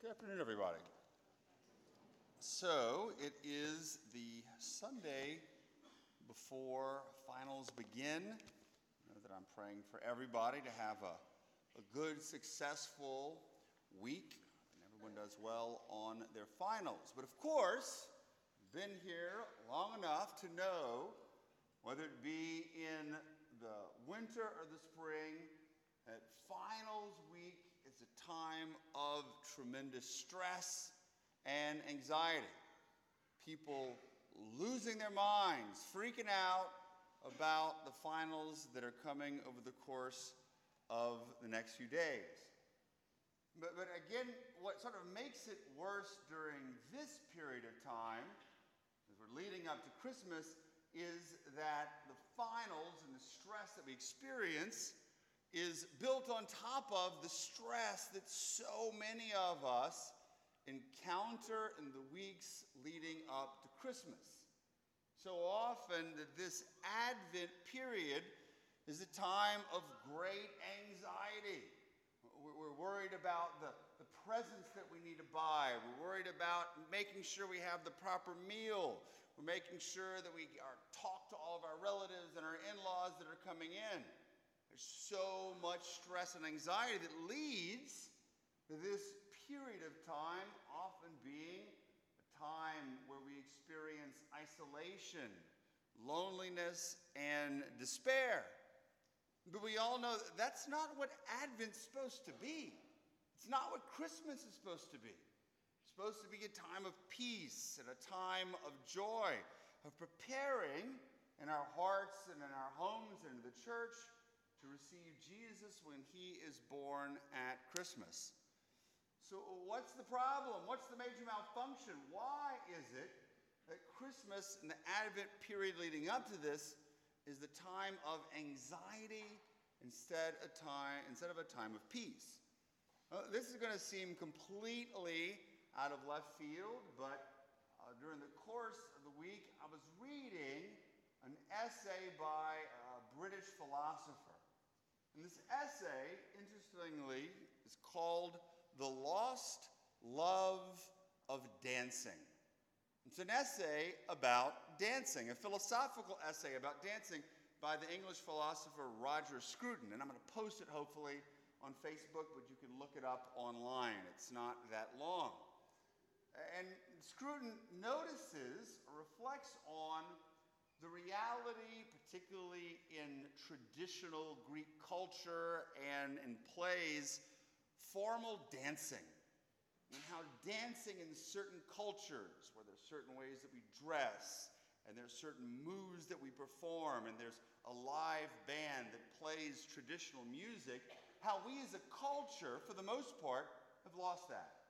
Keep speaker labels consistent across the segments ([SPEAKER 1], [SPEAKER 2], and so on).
[SPEAKER 1] Good afternoon, everybody. So, it is the Sunday before finals begin. I know that I'm praying for everybody to have a, a good, successful week and everyone does well on their finals. But of course, been here long enough to know whether it be in the winter or the spring, that finals week is a time of tremendous stress and anxiety. People losing their minds, freaking out about the finals that are coming over the course of the next few days. But, but again, what sort of makes it worse during this period of time, as we're leading up to Christmas, is that the finals and the stress that we experience is built on top of the stress that so many of us encounter in the weeks leading up to Christmas. So often that this Advent period is a time of great anxiety. We're worried about the, the presents that we need to buy. We're worried about making sure we have the proper meal. We're making sure that we are talk to all of our relatives and our in-laws that are coming in. There's so much stress and anxiety that leads to this period of time often being a time where we experience isolation, loneliness, and despair. But we all know that that's not what Advent's supposed to be. It's not what Christmas is supposed to be. It's supposed to be a time of peace and a time of joy, of preparing in our hearts and in our homes and in the church to receive Jesus when he is born at Christmas. So, what's the problem? What's the major malfunction? Why is it that Christmas and the Advent period leading up to this is the time of anxiety instead, a time, instead of a time of peace? This is going to seem completely out of left field, but uh, during the course of the week, I was reading an essay by a British philosopher. And this essay, interestingly, is called The Lost Love of Dancing. It's an essay about dancing, a philosophical essay about dancing by the English philosopher Roger Scruton. And I'm going to post it hopefully on Facebook, but you can look it up online. It's not that long. And Scruton notices the reality, particularly in traditional Greek culture and in plays, formal dancing. And how dancing in certain cultures, where there's certain ways that we dress, and there's certain moves that we perform, and there's a live band that plays traditional music, how we as a culture, for the most part, have lost that.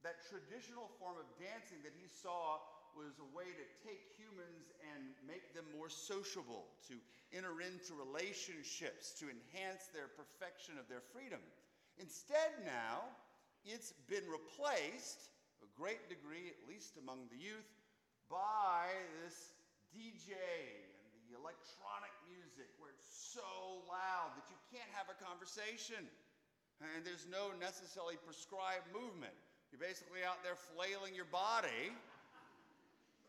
[SPEAKER 1] That traditional form of dancing that he saw was a way to take humans and make them more sociable, to enter into relationships, to enhance their perfection of their freedom. Instead, now, it's been replaced, a great degree, at least among the youth, by this DJ and the electronic music where it's so loud that you can't have a conversation. And there's no necessarily prescribed movement. You're basically out there flailing your body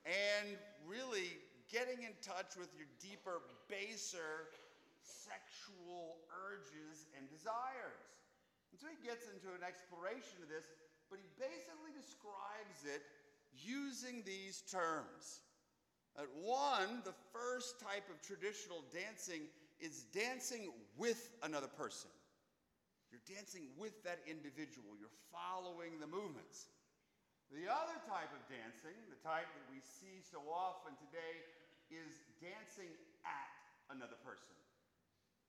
[SPEAKER 1] and really getting in touch with your deeper, baser sexual urges and desires. And so he gets into an exploration of this, but he basically describes it using these terms. At one, the first type of traditional dancing is dancing with another person. You're dancing with that individual, you're following the movements. The other type of dancing, the type that we see so often today, is dancing at another person.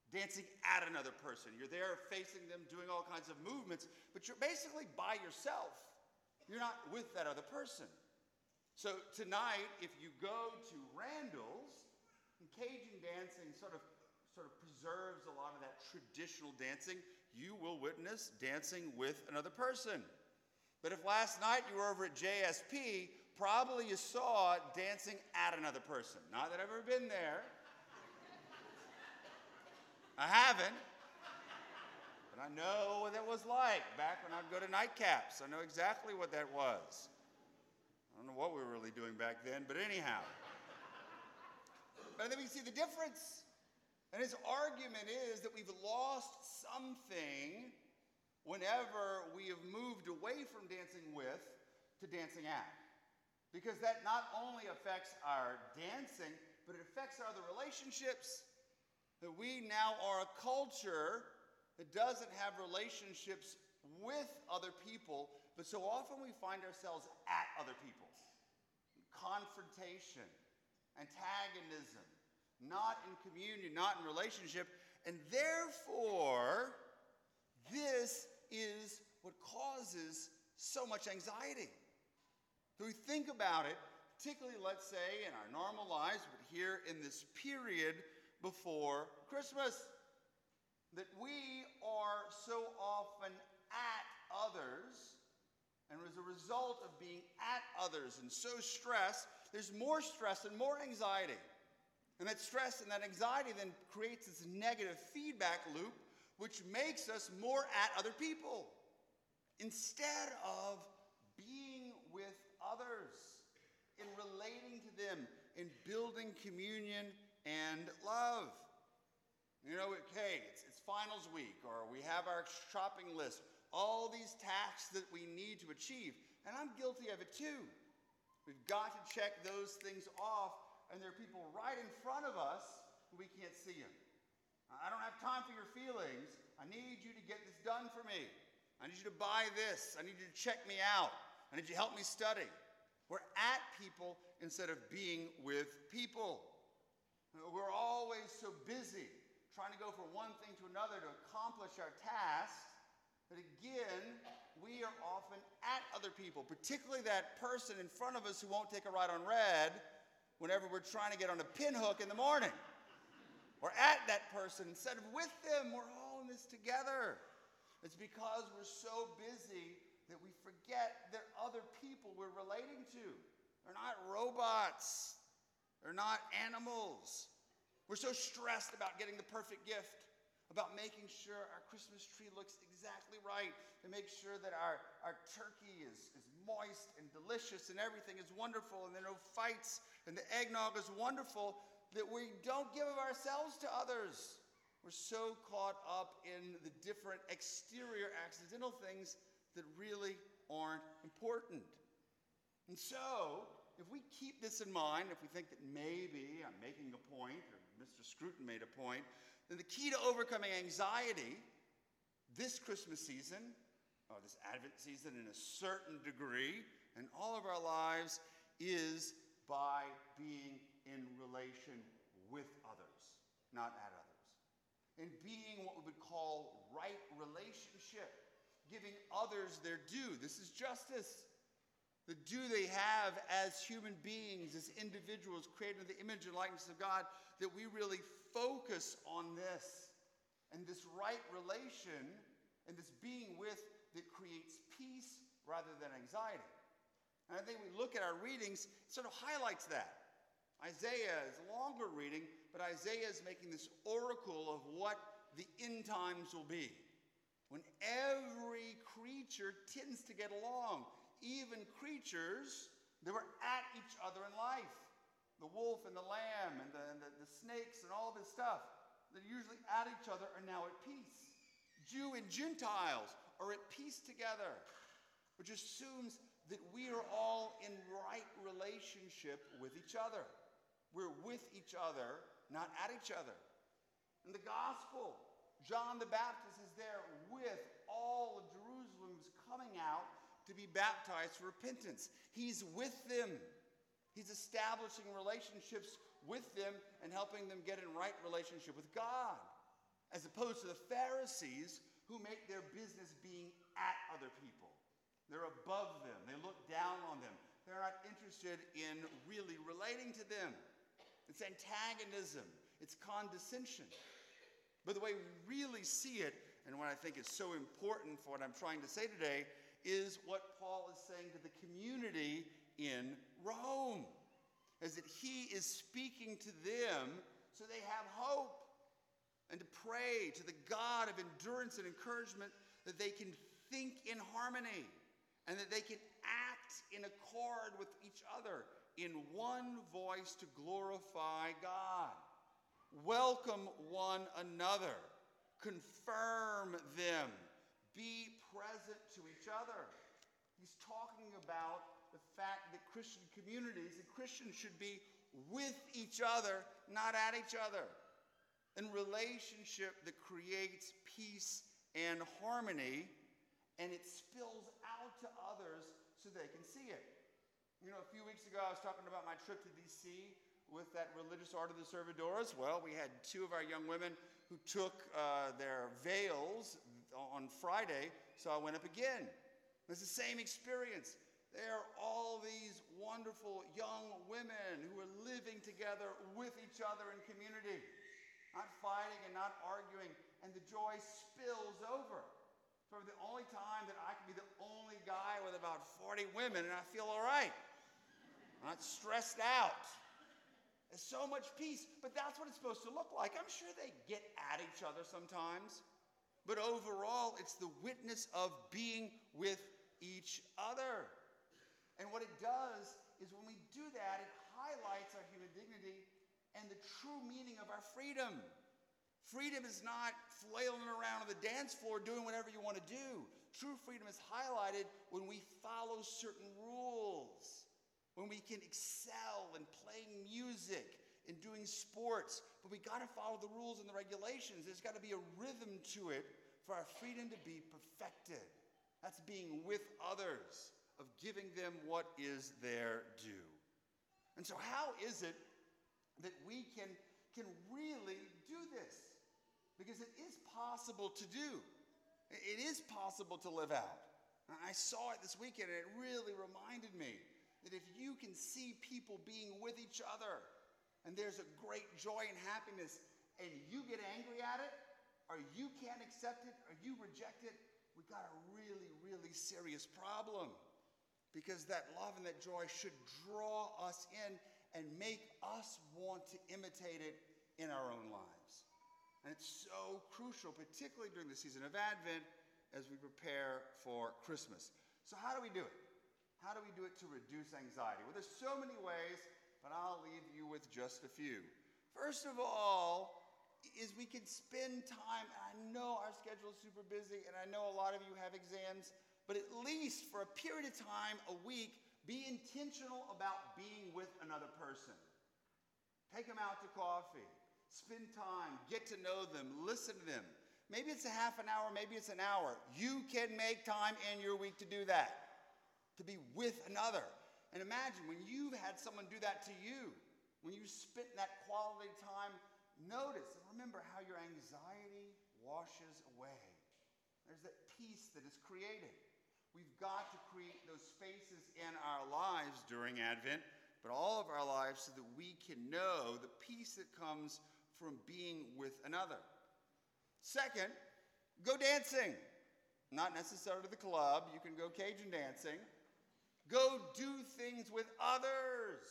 [SPEAKER 1] Dancing at another person. You're there facing them, doing all kinds of movements, but you're basically by yourself. You're not with that other person. So tonight, if you go to Randall's, Cajun dancing sort of sort of preserves a lot of that traditional dancing. You will witness dancing with another person. But if last night you were over at JSP, probably you saw dancing at another person. Not that I've ever been there. I haven't. But I know what that was like back when I'd go to nightcaps. I know exactly what that was. I don't know what we were really doing back then, but anyhow. but then we see the difference. And his argument is that we've lost something whenever we have moved away from dancing with to dancing at. Because that not only affects our dancing, but it affects our other relationships. That we now are a culture that doesn't have relationships with other people, but so often we find ourselves at other people. Confrontation, antagonism, not in communion, not in relationship, and therefore, this is what causes so much anxiety. So we think about it, particularly, let's say, in our normal lives, but here in this period before Christmas, that we are so often at others, and as a result of being at others and so stressed, there's more stress and more anxiety. And that stress and that anxiety then creates this negative feedback loop, which makes us more at other people instead of being with others, in relating to them, in building communion and love. You know, okay, it's, it's finals week, or we have our shopping list, all these tasks that we need to achieve. And I'm guilty of it too. We've got to check those things off, and there are people right in front of us we can't see them. I don't have time for your feelings. I need you to get this done for me. I need you to buy this. I need you to check me out. I need you to help me study. We're at people instead of being with people. We're always so busy trying to go from one thing to another to accomplish our tasks that again, we are often at other people, particularly that person in front of us who won't take a ride on red whenever we're trying to get on a pinhook in the morning. We're at that person instead of with them. We're all in this together. It's because we're so busy that we forget that other people we're relating to. They're not robots, they're not animals. We're so stressed about getting the perfect gift, about making sure our Christmas tree looks exactly right, to make sure that our, our turkey is, is moist and delicious and everything is wonderful, and there are no fights, and the eggnog is wonderful, that we don't give of ourselves to others. We're so caught up in the different exterior accidental things that really aren't important. And so, if we keep this in mind, if we think that maybe I'm making a point, or Mr. Scruton made a point, then the key to overcoming anxiety this Christmas season, or this Advent season in a certain degree, in all of our lives, is by being in relation with others, not at others. In being what we would call right relationship giving others their due. This is justice. The due they have as human beings, as individuals created in the image and likeness of God, that we really focus on this and this right relation and this being with that creates peace rather than anxiety. And I think we look at our readings, it sort of highlights that. Isaiah is longer reading, but Isaiah is making this oracle of what the end times will be when every creature tends to get along, even creatures that were at each other in life. The wolf and the lamb and the, and the, the snakes and all this stuff that usually at each other are now at peace. Jew and Gentiles are at peace together, which assumes that we are all in right relationship with each other. We're with each other, not at each other. In the gospel, John the Baptist is there with all of Jerusalem's coming out to be baptized for repentance. He's with them. He's establishing relationships with them and helping them get in right relationship with God, as opposed to the Pharisees who make their business being at other people. They're above them, they look down on them. They're not interested in really relating to them. It's antagonism, it's condescension. But the way we really see it, and what I think is so important for what I'm trying to say today, is what Paul is saying to the community in Rome. Is that he is speaking to them so they have hope. and to pray to the God of endurance and encouragement that they can think in harmony and that they can act in accord with each other in one voice to glorify God. Welcome one another, confirm them, be present to each other. He's talking about the fact that Christian communities and Christians should be with each other, not at each other. In relationship that creates peace and harmony, and it spills out to others so they can see it. You know, a few weeks ago, I was talking about my trip to D.C. with that religious art of the Servidoras. Well, we had two of our young women who took uh, their veils on Friday, so I went up again. It's the same experience. There are all these wonderful young women who are living together with each other in community, not fighting and not arguing, and the joy spills over. For the only time that I can be the only guy with about 40 women and I feel all right. Not stressed out. There's so much peace, but that's what it's supposed to look like. I'm sure they get at each other sometimes, but overall, it's the witness of being with each other. And what it does is when we do that, it highlights our human dignity and the true meaning of our freedom. Freedom is not flailing around on the dance floor doing whatever you want to do. True freedom is highlighted when we follow certain rules, when we can excel in playing music, and doing sports, but we got to follow the rules and the regulations. There's got to be a rhythm to it for our freedom to be perfected. That's being with others of giving them what is their due. And so, how is it that we can, can really do this? Because it is possible to do, it is possible to live out. I saw it this weekend, and it really reminded me that if you can see people being with each other, and there's a great joy and happiness, and you get angry at it, or you can't accept it, or you reject it, we got a really, really serious problem because that love and that joy should draw us in and make us want to imitate it in our own lives. And it's so crucial, particularly during the season of Advent as we prepare for Christmas. So, how do we do it? How do we do it to reduce anxiety? Well, there's so many ways, but I'll leave you with just a few. First of all, is we can spend time, and I know our schedule is super busy, and I know a lot of you have exams but at least for a period of time, a week, be intentional about being with another person. Take them out to coffee, spend time, get to know them, listen to them. Maybe it's a half an hour, maybe it's an hour. You can make time in your week to do that, to be with another. And imagine when you've had someone do that to you, when you spent that quality time, notice and remember how your anxiety washes away. There's that peace that is created. We've got to create those spaces in our lives during Advent, but all of our lives so that we can know the peace that comes from being with another. Second, go dancing. Not necessarily to the club, you can go Cajun dancing. Go do things with others.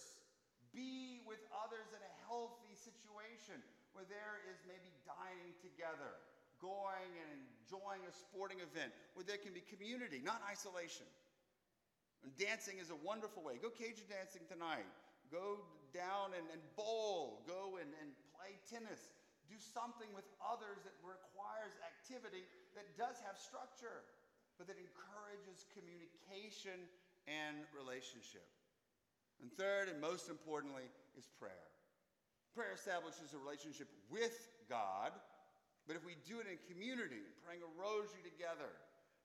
[SPEAKER 1] Be with others in a healthy situation where there is maybe dining together going and enjoying a sporting event where there can be community, not isolation. And dancing is a wonderful way. Go Cajun dancing tonight. Go down and, and bowl. Go and, and play tennis. Do something with others that requires activity that does have structure, but that encourages communication and relationship. And third, and most importantly, is prayer. Prayer establishes a relationship with God but if we do it in community, praying a rosary together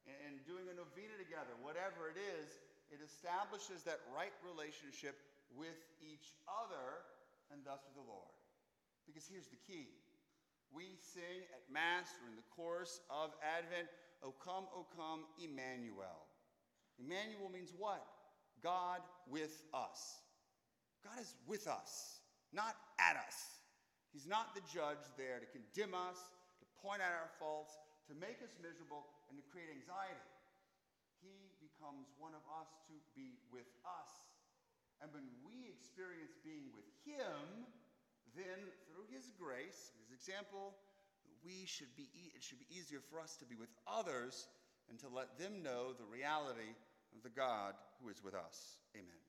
[SPEAKER 1] and doing a novena together, whatever it is, it establishes that right relationship with each other and thus with the Lord. Because here's the key we sing at Mass during the course of Advent, O come, O come, Emmanuel. Emmanuel means what? God with us. God is with us, not at us. He's not the judge there to condemn us, to point out our faults, to make us miserable, and to create anxiety. He becomes one of us to be with us. And when we experience being with Him, then through His grace, His example, we should be, it should be easier for us to be with others and to let them know the reality of the God who is with us. Amen.